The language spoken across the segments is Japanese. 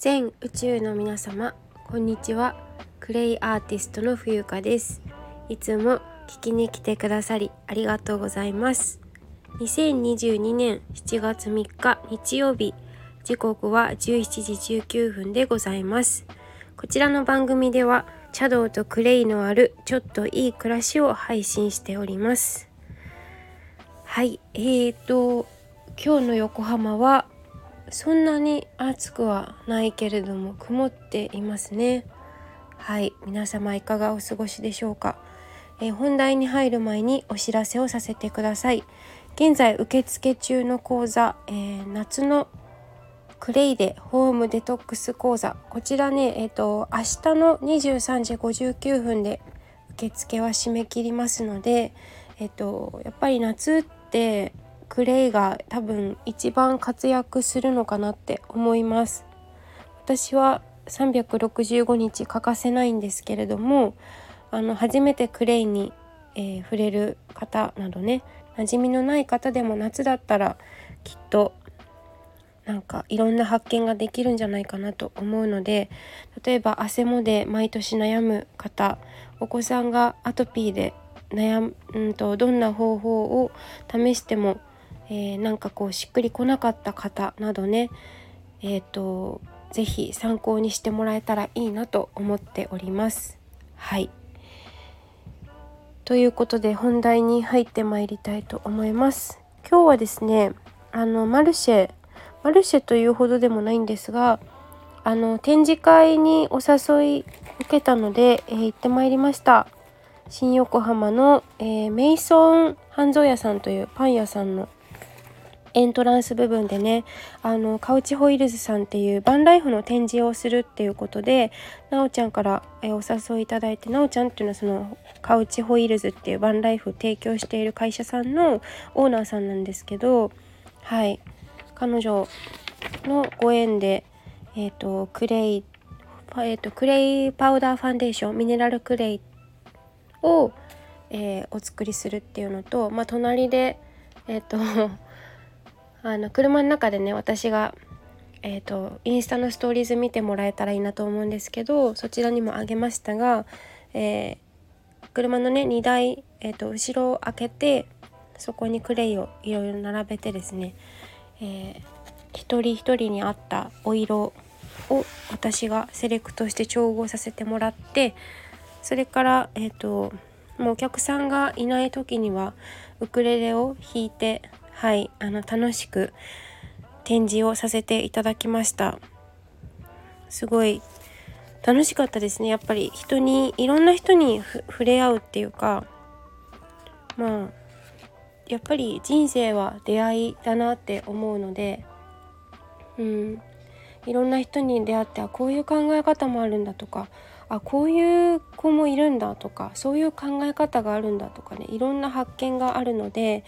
全宇宙の皆様こんにちは。クレイアーティストの冬香です。いつも聞きに来てくださりありがとうございます。2022年7月3日日曜日時刻は17時19分でございます。こちらの番組では茶道とクレイのあるちょっといい暮らしを配信しております。はいえーと今日の横浜はそんなに暑くはないけれども曇っていますね。はい。皆様いかがお過ごしでしょうか、えー、本題に入る前にお知らせをさせてください。現在受付中の講座、えー、夏のクレイでホームデトックス講座。こちらねえっ、ー、と明日の23時59分で受付は締め切りますのでえっ、とやっぱり夏ってクレイが多分一番活躍するのかなって思います。私は365日欠かせないんですけれどもあの初めてクレイに、えー、触れる方などね馴染みのない方でも夏だったらきっとなんかいろんな発見ができるんじゃないかなと思うので例えば汗もで毎年悩む方お子さんがアトピーで悩むとどんな方法を試してもえー、なんかこうしっくりこなかった方などねえっ、ー、と是非参考にしてもらえたらいいなと思っております。はいということで本題に入ってまいりたいと思います。今日はですねあのマルシェマルシェというほどでもないんですがあの展示会にお誘い受けたので、えー、行ってまいりました新横浜の、えー、メイソン半蔵屋さんというパン屋さんのエントランス部分でねあのカウチホイールズさんっていうバンライフの展示をするっていうことでなおちゃんからお誘いいただいてなおちゃんっていうのはそのカウチホイールズっていうバンライフを提供している会社さんのオーナーさんなんですけどはい。彼女のご縁でえっ、ー、とクレイえーと、クレイパウダーファンデーションミネラルクレイを、えー、お作りするっていうのと、まあ、隣でえっ、ー、とあの車の中でね私がえーと、インスタのストーリーズ見てもらえたらいいなと思うんですけどそちらにもあげましたが、えー、車のね荷台、えーと、後ろを開けてそこにクレイをいろいろ並べてですね、えー、一人一人に合ったお色を私がセレクトして調合させてもらってそれから、えーともうお客さんがいない時にはウクレレを弾いてはいあの楽しく展示をさせていただきました。すごい楽しかったですね。やっぱり人にいろんな人に触れ合うっていうかまあやっぱり人生は出会いだなって思うのでうんいろんな人に出会ってあこういう考え方もあるんだとかあこういう子もいるんだとかそういう考え方があるんだとかねいろんな発見があるので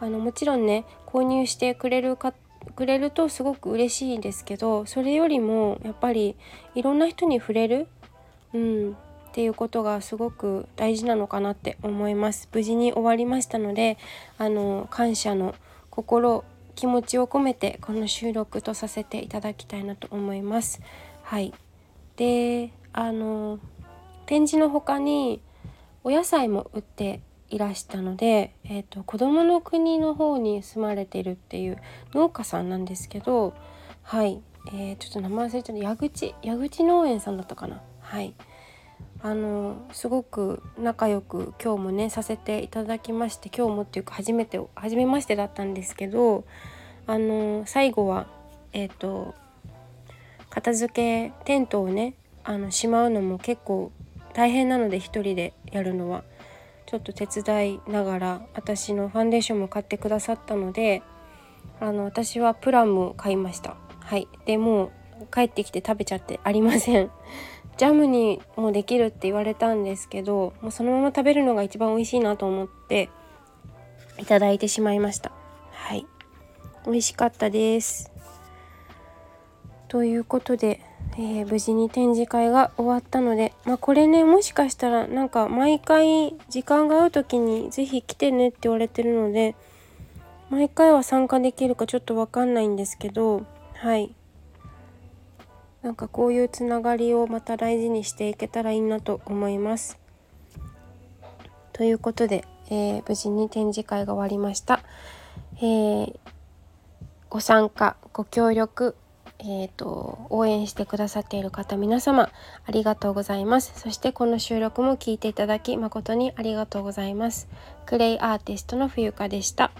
あのもちろんね購入してくれるかくれるとすごく嬉しいんですけどそれよりもやっぱりいろんな人に触れる、うん、っていうことがすごく大事なのかなって思います。無事に終わりましたのであの感謝の心気持ちを込めてこの収録とさせていただきたいなと思います。はい。であの展示の他にお野菜も売っていらしたので、えーと、子どもの国の方に住まれてるっていう農家さんなんですけどはい、えー、ちょっと名前忘れちゃった。矢口矢口農園さんだったかな。はい。あのすごく仲良く今日もねさせていただきまして今日もっていうか初めて初めましてだったんですけどあの最後はえっ、ー、と片付けテントをねあのしまうのも結構大変なので一人でやるのは。ちょっと手伝いながら私のファンデーションも買ってくださったのであの私はプラムを買いました。はい。でもう帰ってきて食べちゃってありません。ジャムにもできるって言われたんですけどもうそのまま食べるのが一番美味しいなと思っていただいてしまいました。はい。美味しかったです。ということでえー、無事に展示会が終わったので、まあ、これねもしかしたらなんか毎回時間が合う時に是非来てねって言われてるので毎回は参加できるかちょっと分かんないんですけどはいなんかこういうつながりをまた大事にしていけたらいいなと思います。ということで、えー、無事に展示会が終わりました。えー、ご参加ご協力えーと、応援してくださっている方皆様ありがとうございます。そしてこの収録も聞いていただき誠にありがとうございます。クレイアーティストの冬香でした。